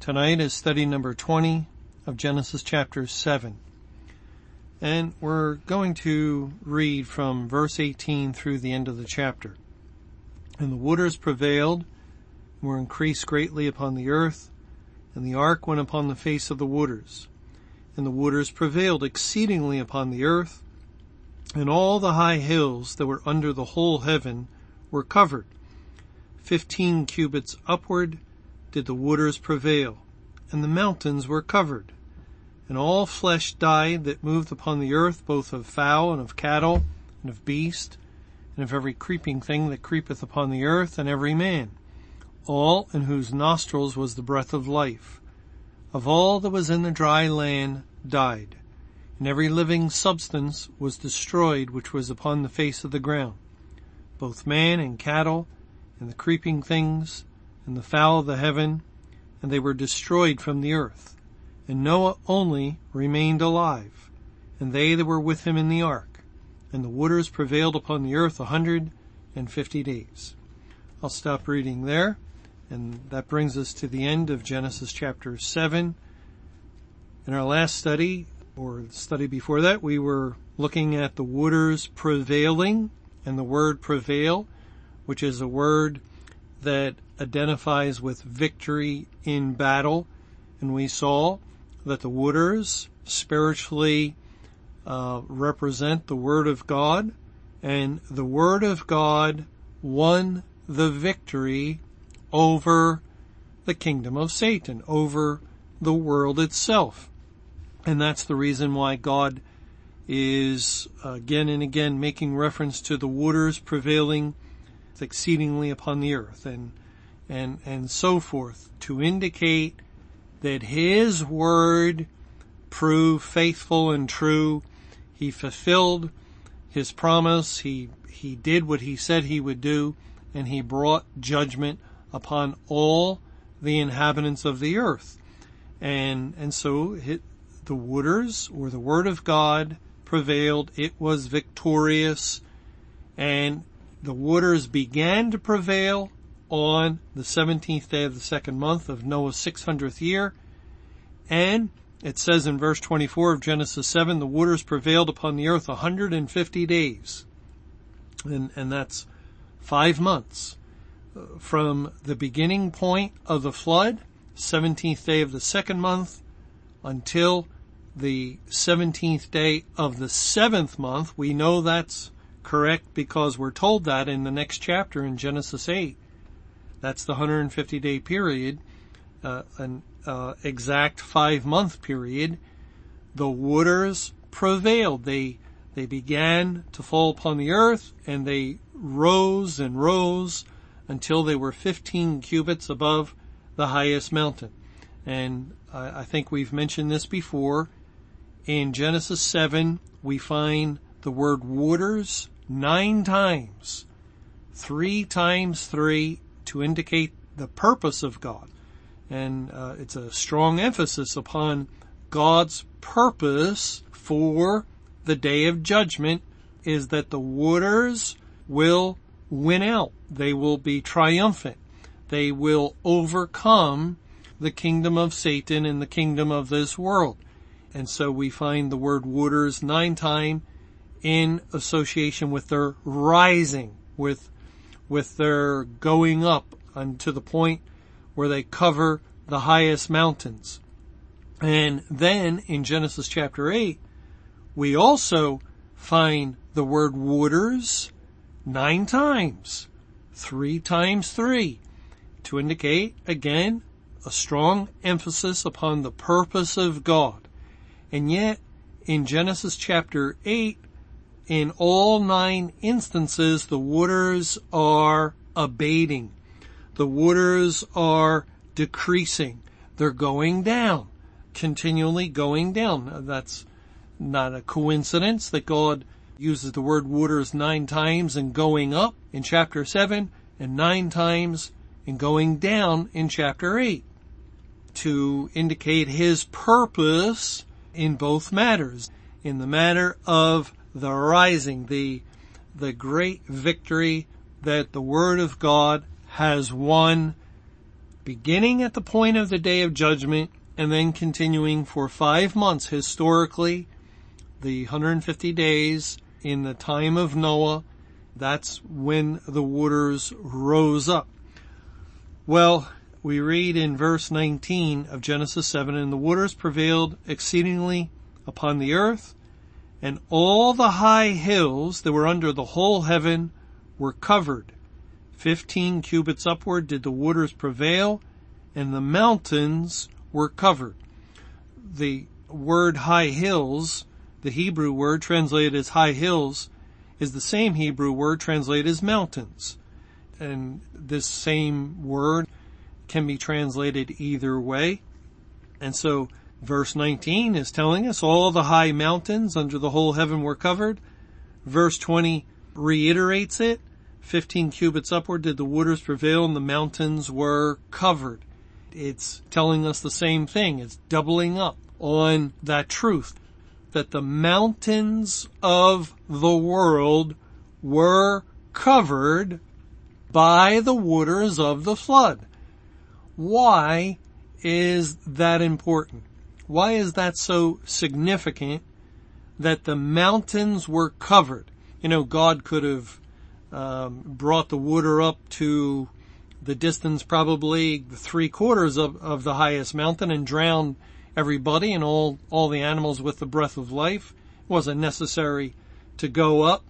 Tonight is study number 20 of Genesis chapter 7. And we're going to read from verse 18 through the end of the chapter. And the waters prevailed, and were increased greatly upon the earth, and the ark went upon the face of the waters. And the waters prevailed exceedingly upon the earth, and all the high hills that were under the whole heaven were covered. Fifteen cubits upward did the waters prevail, and the mountains were covered. And all flesh died that moved upon the earth, both of fowl and of cattle, and of beast, and of every creeping thing that creepeth upon the earth, and every man, all in whose nostrils was the breath of life. Of all that was in the dry land died, and every living substance was destroyed which was upon the face of the ground, both man and cattle, and the creeping things, and the fowl of the heaven, and they were destroyed from the earth. And Noah only remained alive, and they that were with him in the ark. And the waters prevailed upon the earth a hundred and fifty days. I'll stop reading there, and that brings us to the end of Genesis chapter 7. In our last study, or study before that, we were looking at the waters prevailing, and the word prevail, which is a word that identifies with victory in battle. And we saw that the waters spiritually uh, represent the Word of God, and the Word of God won the victory over the kingdom of Satan, over the world itself. And that's the reason why God is again and again making reference to the waters prevailing exceedingly upon the earth and, and, and so forth to indicate that his word proved faithful and true. He fulfilled his promise. He, he did what he said he would do and he brought judgment upon all the inhabitants of the earth. And, and so it, the waters or the word of God prevailed. It was victorious and the waters began to prevail on the 17th day of the second month of Noah's 600th year. And it says in verse 24 of Genesis 7, the waters prevailed upon the earth 150 days. And, and that's five months uh, from the beginning point of the flood, 17th day of the second month, until the 17th day of the seventh month. We know that's correct because we're told that in the next chapter in Genesis 8. That's the 150 day period, uh, an uh, exact five month period. The waters prevailed. They, they began to fall upon the earth and they rose and rose until they were 15 cubits above the highest mountain. And I, I think we've mentioned this before. In Genesis 7, we find the word waters nine times. Three times three to indicate the purpose of God. And uh, it's a strong emphasis upon God's purpose for the day of judgment is that the waters will win out. They will be triumphant. They will overcome the kingdom of Satan and the kingdom of this world. And so we find the word waters nine times in association with their rising, with, with their going up unto the point where they cover the highest mountains. And then in Genesis chapter 8, we also find the word waters nine times, three times three, to indicate again a strong emphasis upon the purpose of God. And yet in Genesis chapter 8, in all nine instances, the waters are abating. The waters are decreasing. They're going down. continually going down. That's not a coincidence that God uses the word waters nine times in going up in chapter seven and nine times in going down in chapter eight to indicate his purpose in both matters. In the matter of the rising, the, the great victory that the word of God has won beginning at the point of the day of judgment and then continuing for five months historically, the 150 days in the time of Noah. That's when the waters rose up. Well, we read in verse 19 of Genesis 7, and the waters prevailed exceedingly upon the earth, and all the high hills that were under the whole heaven were covered. Fifteen cubits upward did the waters prevail, and the mountains were covered. The word high hills, the Hebrew word translated as high hills, is the same Hebrew word translated as mountains. And this same word can be translated either way. And so verse 19 is telling us all the high mountains under the whole heaven were covered. Verse 20 reiterates it. 15 cubits upward did the waters prevail and the mountains were covered. It's telling us the same thing. It's doubling up on that truth that the mountains of the world were covered by the waters of the flood. Why is that important? Why is that so significant that the mountains were covered? You know, God could have um, brought the water up to the distance probably three quarters of, of the highest mountain and drowned everybody and all, all the animals with the breath of life. It wasn't necessary to go up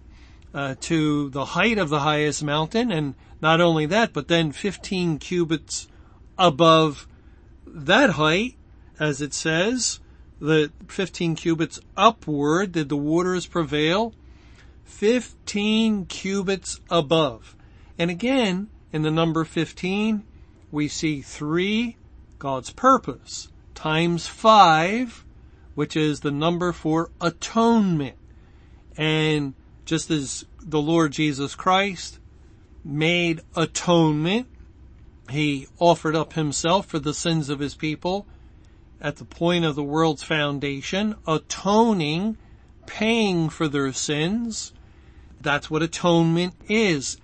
uh, to the height of the highest mountain and not only that, but then 15 cubits above that height, as it says, the 15 cubits upward did the waters prevail. 15 cubits above. And again, in the number 15, we see three, God's purpose, times five, which is the number for atonement. And just as the Lord Jesus Christ made atonement he offered up himself for the sins of his people at the point of the world's foundation, atoning, paying for their sins. That's what atonement is.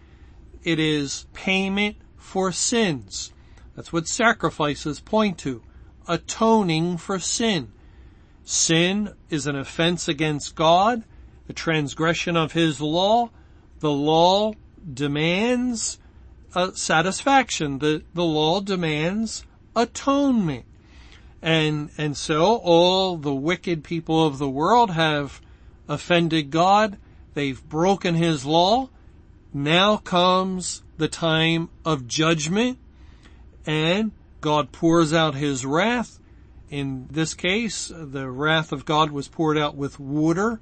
It is payment for sins. That's what sacrifices point to. Atoning for sin. Sin is an offense against God, a transgression of His law. The law demands uh, satisfaction. The, the law demands atonement. And, and so all the wicked people of the world have offended God. They've broken his law. Now comes the time of judgment and God pours out his wrath. In this case, the wrath of God was poured out with water.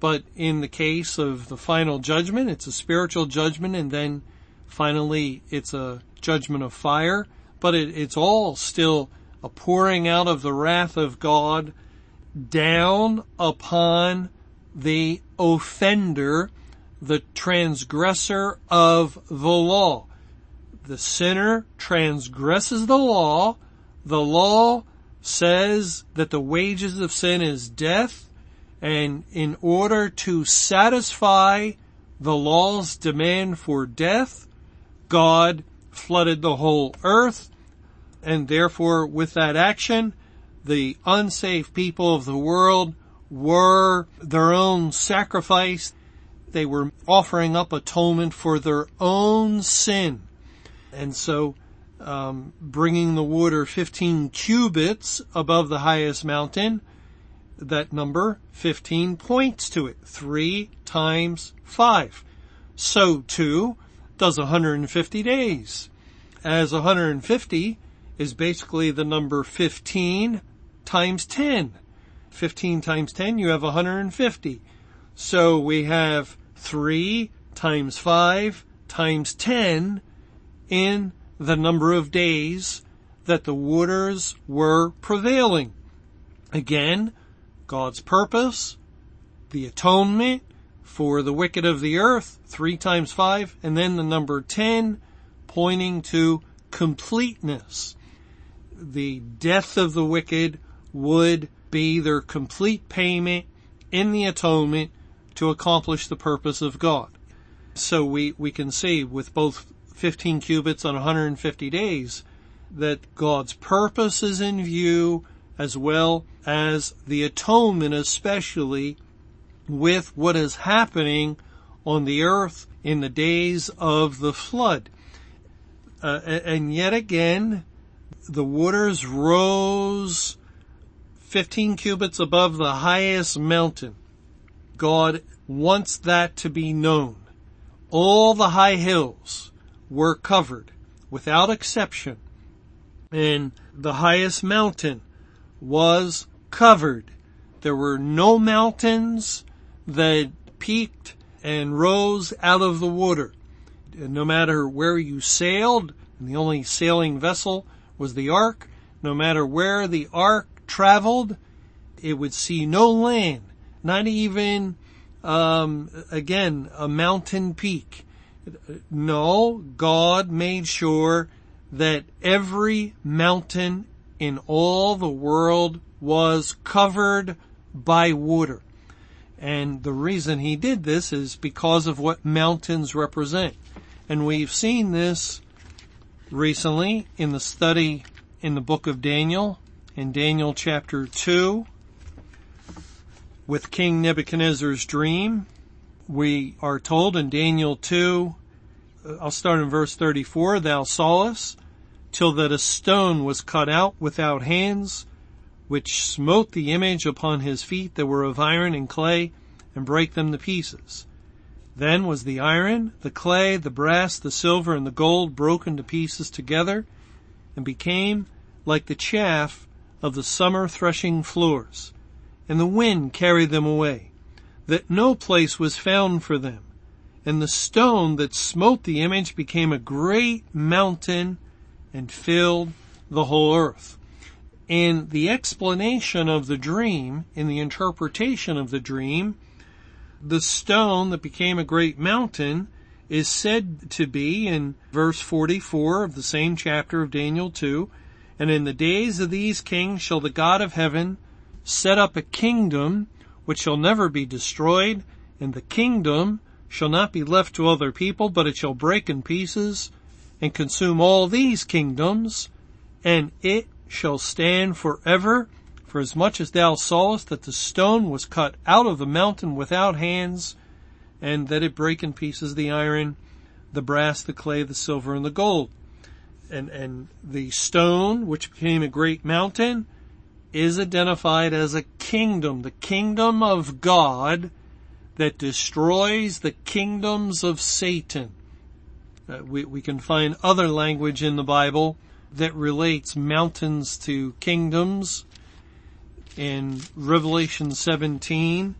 But in the case of the final judgment, it's a spiritual judgment and then Finally, it's a judgment of fire, but it, it's all still a pouring out of the wrath of God down upon the offender, the transgressor of the law. The sinner transgresses the law. The law says that the wages of sin is death. And in order to satisfy the law's demand for death, God flooded the whole earth and therefore with that action, the unsaved people of the world were their own sacrifice. They were offering up atonement for their own sin. And so, um, bringing the water 15 cubits above the highest mountain, that number 15 points to it. Three times five. So too, does 150 days. As 150 is basically the number 15 times 10. 15 times 10, you have 150. So we have 3 times 5 times 10 in the number of days that the waters were prevailing. Again, God's purpose, the atonement for the wicked of the earth, three times five, and then the number ten, pointing to completeness. The death of the wicked would be their complete payment in the atonement to accomplish the purpose of God. So we, we can see with both 15 cubits on 150 days that God's purpose is in view as well as the atonement especially with what is happening on the earth in the days of the flood. Uh, and yet again, the waters rose 15 cubits above the highest mountain. God wants that to be known. All the high hills were covered without exception and the highest mountain was covered. There were no mountains that peaked and rose out of the water. No matter where you sailed, and the only sailing vessel was the ark, no matter where the ark traveled, it would see no land, not even, um, again, a mountain peak. No, God made sure that every mountain in all the world was covered by water. And the reason he did this is because of what mountains represent. And we've seen this recently in the study in the book of Daniel, in Daniel chapter 2, with King Nebuchadnezzar's dream. We are told in Daniel 2, uh, I'll start in verse 34, thou sawest till that a stone was cut out without hands, which smote the image upon his feet that were of iron and clay, and brake them to pieces. Then was the iron, the clay, the brass, the silver, and the gold broken to pieces together, and became like the chaff of the summer threshing floors. And the wind carried them away, that no place was found for them. And the stone that smote the image became a great mountain and filled the whole earth. In the explanation of the dream, in the interpretation of the dream, the stone that became a great mountain is said to be in verse 44 of the same chapter of Daniel 2, and in the days of these kings shall the God of heaven set up a kingdom which shall never be destroyed, and the kingdom shall not be left to other people, but it shall break in pieces and consume all these kingdoms, and it shall stand forever. For as much as thou sawest that the stone was cut out of the mountain without hands, and that it brake in pieces the iron, the brass, the clay, the silver, and the gold. And, and the stone, which became a great mountain, is identified as a kingdom, the kingdom of God that destroys the kingdoms of Satan. Uh, we, we can find other language in the Bible that relates mountains to kingdoms. In Revelation 17,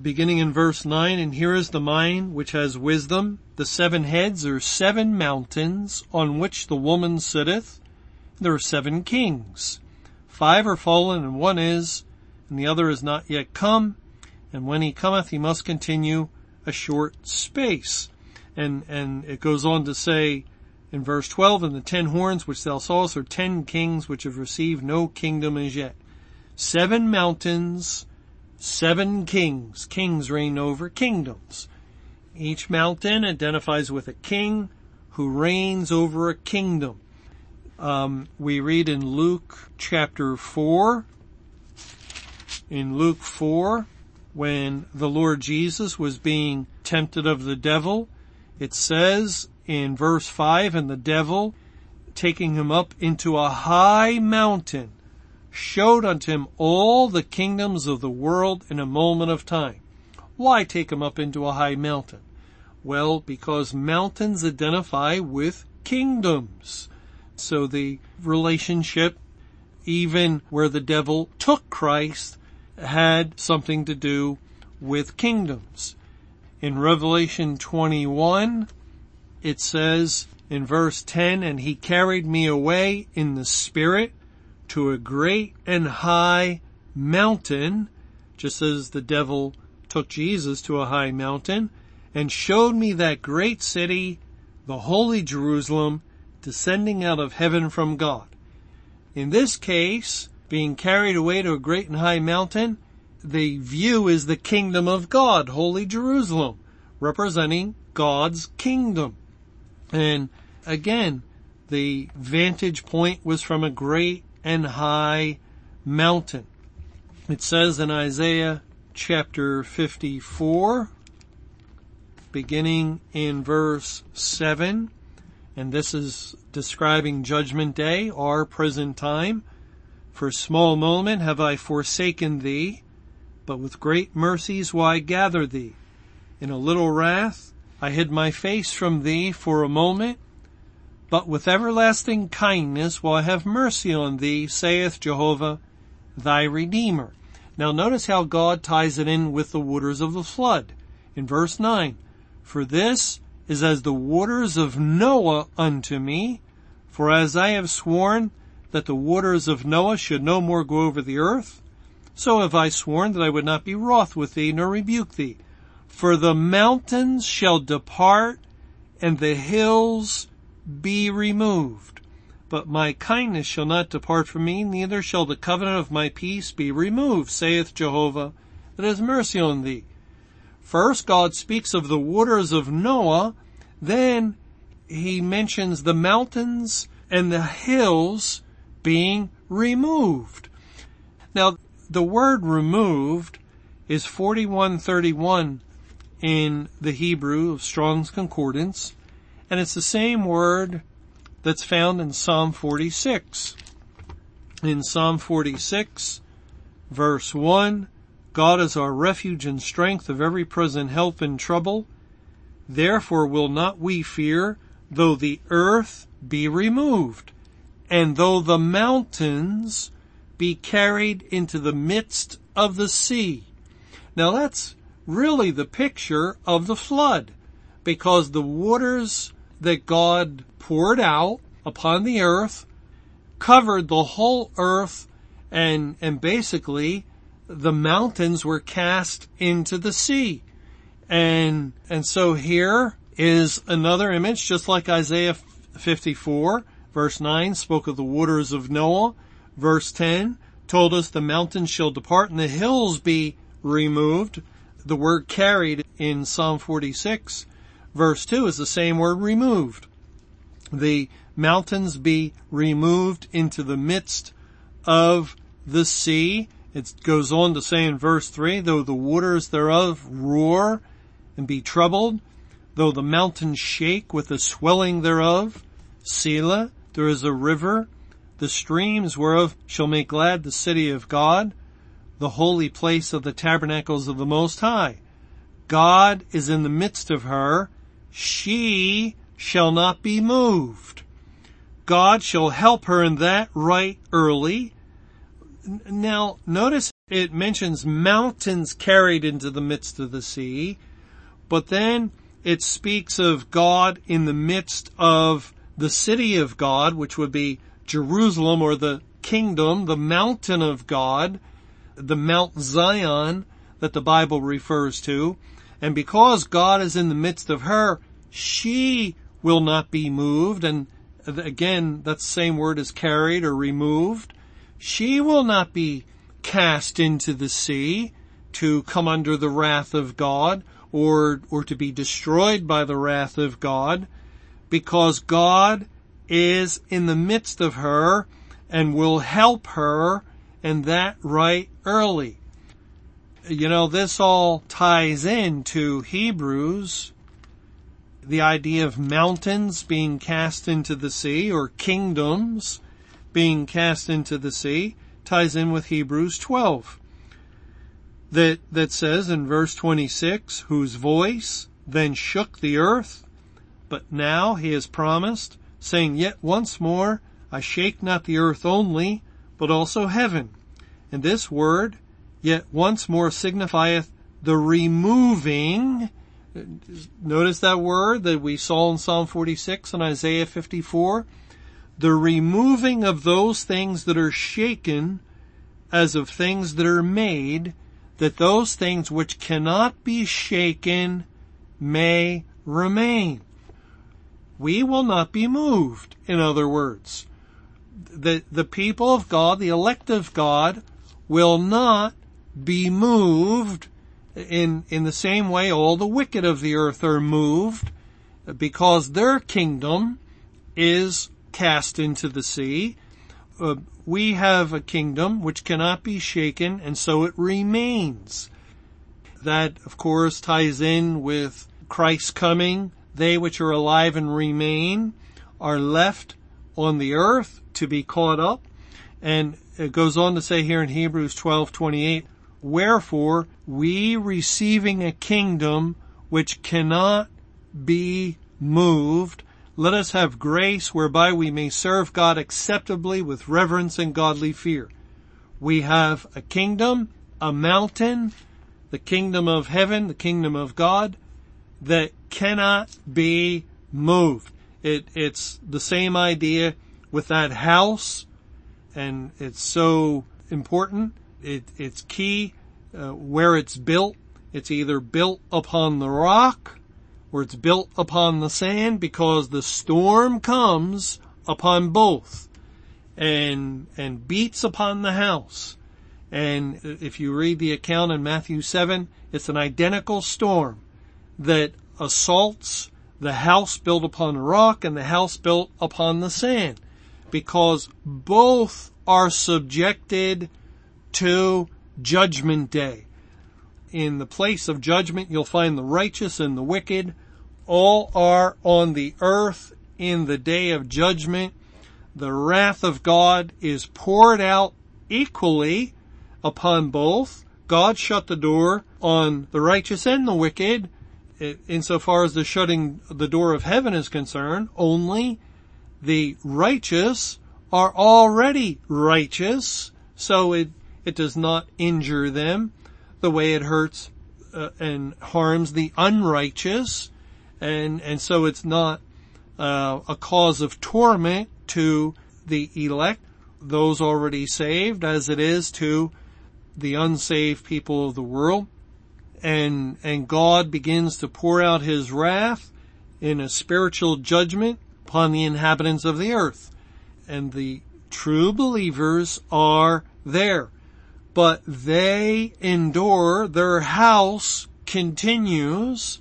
beginning in verse 9, and here is the mind which has wisdom. The seven heads are seven mountains on which the woman sitteth. There are seven kings. Five are fallen and one is, and the other is not yet come. And when he cometh, he must continue a short space. And, and it goes on to say in verse 12, and the ten horns which thou sawest are ten kings which have received no kingdom as yet. Seven mountains, seven kings. Kings reign over kingdoms. Each mountain identifies with a king who reigns over a kingdom. Um, we read in Luke chapter 4, in Luke 4, when the Lord Jesus was being tempted of the devil, it says in verse 5, and the devil, taking him up into a high mountain, showed unto him all the kingdoms of the world in a moment of time. Why take him up into a high mountain? Well, because mountains identify with kingdoms. So the relationship, even where the devil took Christ, had something to do with kingdoms. In Revelation 21, it says in verse 10, and he carried me away in the spirit to a great and high mountain, just as the devil took Jesus to a high mountain and showed me that great city, the holy Jerusalem, descending out of heaven from God. In this case, being carried away to a great and high mountain, the view is the kingdom of God, holy Jerusalem, representing God's kingdom. And again, the vantage point was from a great and high mountain. It says in Isaiah chapter 54, beginning in verse 7, and this is describing judgment day, our present time. For a small moment have I forsaken thee, but with great mercies will I gather thee. In a little wrath I hid my face from thee for a moment, but with everlasting kindness will I have mercy on thee, saith Jehovah, thy Redeemer. Now notice how God ties it in with the waters of the flood. In verse 9, for this is as the waters of Noah unto me, for as I have sworn that the waters of Noah should no more go over the earth, so have I sworn that I would not be wroth with thee nor rebuke thee. For the mountains shall depart and the hills be removed. But my kindness shall not depart from me, neither shall the covenant of my peace be removed, saith Jehovah, that has mercy on thee. First, God speaks of the waters of Noah, then he mentions the mountains and the hills being removed. Now, the word removed is 4131 in the Hebrew of Strong's Concordance, and it's the same word that's found in Psalm 46. In Psalm 46, verse 1, God is our refuge and strength of every present help in trouble. Therefore will not we fear, though the earth be removed, and though the mountains be carried into the midst of the sea. Now that's really the picture of the flood because the waters that God poured out upon the earth covered the whole earth and, and basically the mountains were cast into the sea. And, and so here is another image, just like Isaiah 54, verse 9 spoke of the waters of Noah. Verse 10 told us the mountains shall depart and the hills be removed the word carried in Psalm 46 verse 2 is the same word removed. The mountains be removed into the midst of the sea. It goes on to say in verse 3, though the waters thereof roar and be troubled, though the mountains shake with the swelling thereof, Selah, there is a river, the streams whereof shall make glad the city of God, the holy place of the tabernacles of the Most High. God is in the midst of her. She shall not be moved. God shall help her in that right early. Now, notice it mentions mountains carried into the midst of the sea, but then it speaks of God in the midst of the city of God, which would be Jerusalem or the kingdom, the mountain of God the Mount Zion that the Bible refers to. And because God is in the midst of her, she will not be moved. And again, that same word is carried or removed. She will not be cast into the sea to come under the wrath of God or, or to be destroyed by the wrath of God because God is in the midst of her and will help her and that right early. You know, this all ties into Hebrews, the idea of mountains being cast into the sea or kingdoms being cast into the sea ties in with Hebrews 12 that, that says in verse 26, whose voice then shook the earth, but now he has promised, saying, yet once more I shake not the earth only, but also heaven. And this word yet once more signifieth the removing. Notice that word that we saw in Psalm 46 and Isaiah 54. The removing of those things that are shaken as of things that are made, that those things which cannot be shaken may remain. We will not be moved, in other words. The, the people of God, the elect of God, will not be moved in, in the same way all the wicked of the earth are moved because their kingdom is cast into the sea. Uh, we have a kingdom which cannot be shaken and so it remains. That of course ties in with Christ's coming. They which are alive and remain are left on the earth to be caught up. And it goes on to say here in Hebrews 12:28, wherefore we receiving a kingdom which cannot be moved, let us have grace whereby we may serve God acceptably with reverence and godly fear. We have a kingdom, a mountain, the kingdom of heaven, the kingdom of God that cannot be moved. It, it's the same idea with that house and it's so important. It, it's key uh, where it's built. It's either built upon the rock or it's built upon the sand because the storm comes upon both and, and beats upon the house. And if you read the account in Matthew 7, it's an identical storm that assaults the house built upon the rock and the house built upon the sand because both are subjected to judgment day. In the place of judgment, you'll find the righteous and the wicked. All are on the earth in the day of judgment. The wrath of God is poured out equally upon both. God shut the door on the righteous and the wicked eh, insofar as the shutting the door of heaven is concerned. Only the righteous are already righteous. So it it does not injure them the way it hurts uh, and harms the unrighteous. And, and so it's not uh, a cause of torment to the elect, those already saved, as it is to the unsaved people of the world. And, and God begins to pour out his wrath in a spiritual judgment upon the inhabitants of the earth. And the true believers are there but they endure, their house continues,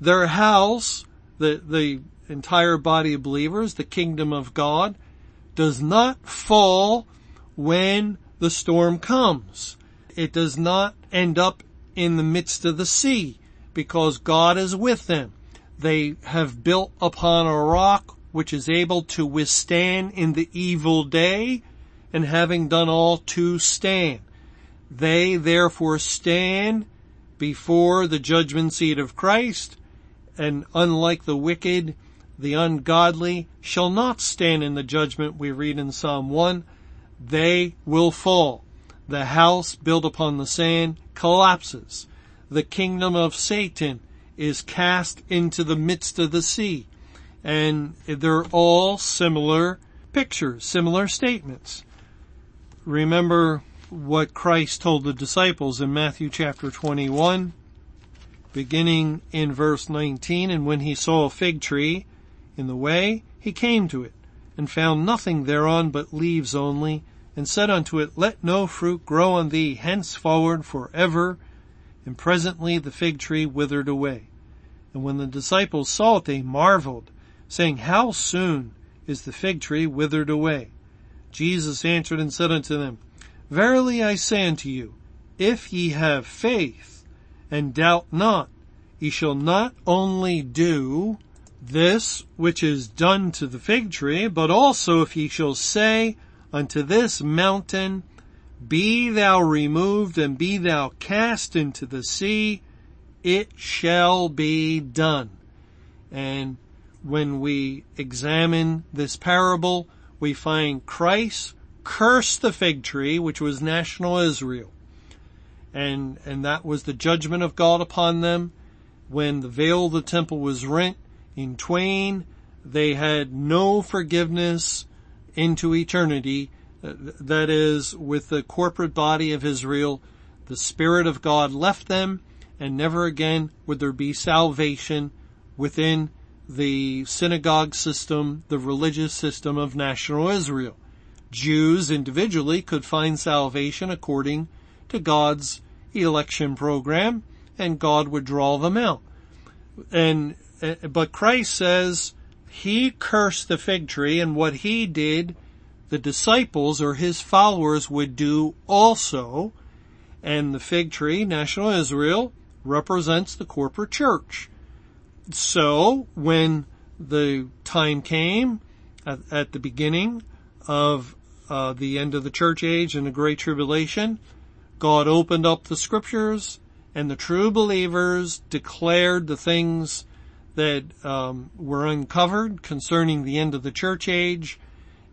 their house, the, the entire body of believers, the kingdom of God, does not fall when the storm comes. It does not end up in the midst of the sea because God is with them. They have built upon a rock which is able to withstand in the evil day and having done all to stand. They therefore stand before the judgment seat of Christ, and unlike the wicked, the ungodly shall not stand in the judgment we read in Psalm 1. They will fall. The house built upon the sand collapses. The kingdom of Satan is cast into the midst of the sea. And they're all similar pictures, similar statements. Remember what Christ told the disciples in Matthew chapter 21, beginning in verse 19, and when he saw a fig tree in the way, he came to it, and found nothing thereon but leaves only, and said unto it, Let no fruit grow on thee henceforward for ever. And presently the fig tree withered away. And when the disciples saw it, they marveled, saying, How soon is the fig tree withered away? Jesus answered and said unto them, Verily I say unto you, if ye have faith and doubt not, ye shall not only do this which is done to the fig tree, but also if ye shall say unto this mountain, be thou removed and be thou cast into the sea, it shall be done. And when we examine this parable, we find Christ cursed the fig tree, which was national Israel. And, and that was the judgment of God upon them. When the veil of the temple was rent in twain, they had no forgiveness into eternity. that is, with the corporate body of Israel, the Spirit of God left them, and never again would there be salvation within the synagogue system, the religious system of national Israel. Jews individually could find salvation according to God's election program, and God would draw them out. And, eh, but Christ says he cursed the fig tree and what he did, the disciples or his followers would do also. And the fig tree, national Israel, represents the corporate church. So when the time came at, at the beginning of uh, the end of the church age and the great tribulation, God opened up the scriptures and the true believers declared the things that um, were uncovered concerning the end of the church age,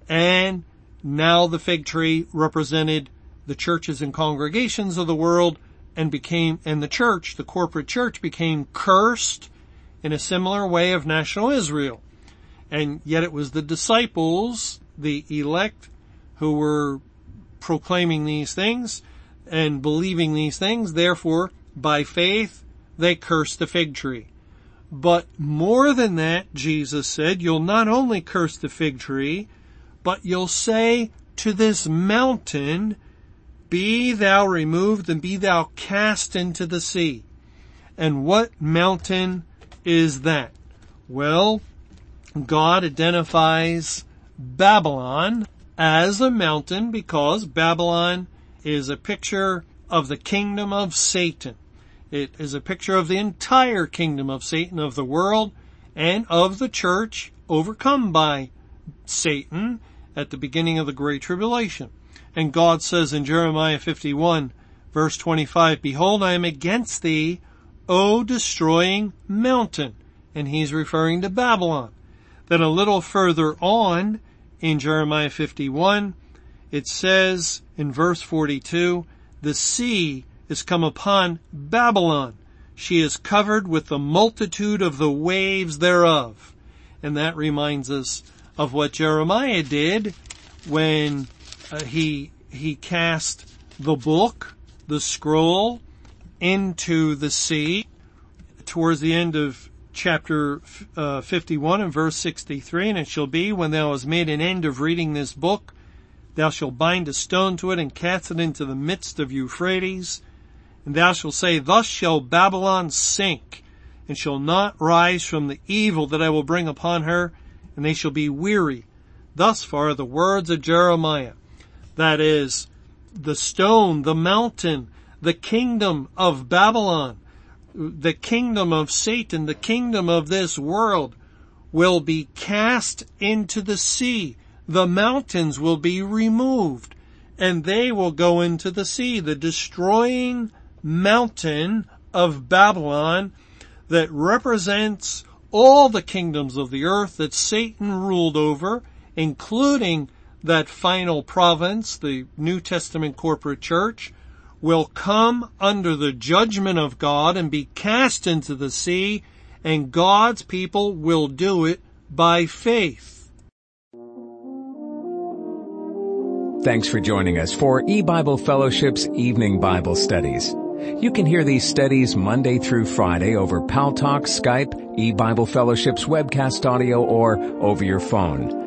and now the fig tree represented the churches and congregations of the world and became, and the church, the corporate church became cursed in a similar way of national Israel. And yet it was the disciples, the elect, who were proclaiming these things and believing these things. Therefore, by faith, they cursed the fig tree. But more than that, Jesus said, you'll not only curse the fig tree, but you'll say to this mountain, be thou removed and be thou cast into the sea. And what mountain is that? Well, God identifies Babylon as a mountain because Babylon is a picture of the kingdom of Satan. It is a picture of the entire kingdom of Satan, of the world, and of the church overcome by Satan at the beginning of the Great Tribulation. And God says in Jeremiah 51 verse 25, Behold, I am against thee, O destroying mountain. And he's referring to Babylon. Then a little further on in Jeremiah 51, it says in verse 42, the sea is come upon Babylon. She is covered with the multitude of the waves thereof. And that reminds us of what Jeremiah did when uh, he, he cast the book, the scroll, into the sea towards the end of chapter uh, 51 and verse 63, and it shall be when thou hast made an end of reading this book, thou shalt bind a stone to it and cast it into the midst of Euphrates, and thou shalt say, Thus shall Babylon sink, and shall not rise from the evil that I will bring upon her, and they shall be weary. Thus far the words of Jeremiah. That is, the stone, the mountain, the kingdom of Babylon, the kingdom of Satan, the kingdom of this world will be cast into the sea. The mountains will be removed and they will go into the sea. The destroying mountain of Babylon that represents all the kingdoms of the earth that Satan ruled over, including that final province, the New Testament corporate church, will come under the judgment of God and be cast into the sea, and God's people will do it by faith. Thanks for joining us for E-Bible Fellowship's Evening Bible Studies. You can hear these studies Monday through Friday over Paltalk, Skype, E-Bible Fellowship's webcast audio, or over your phone.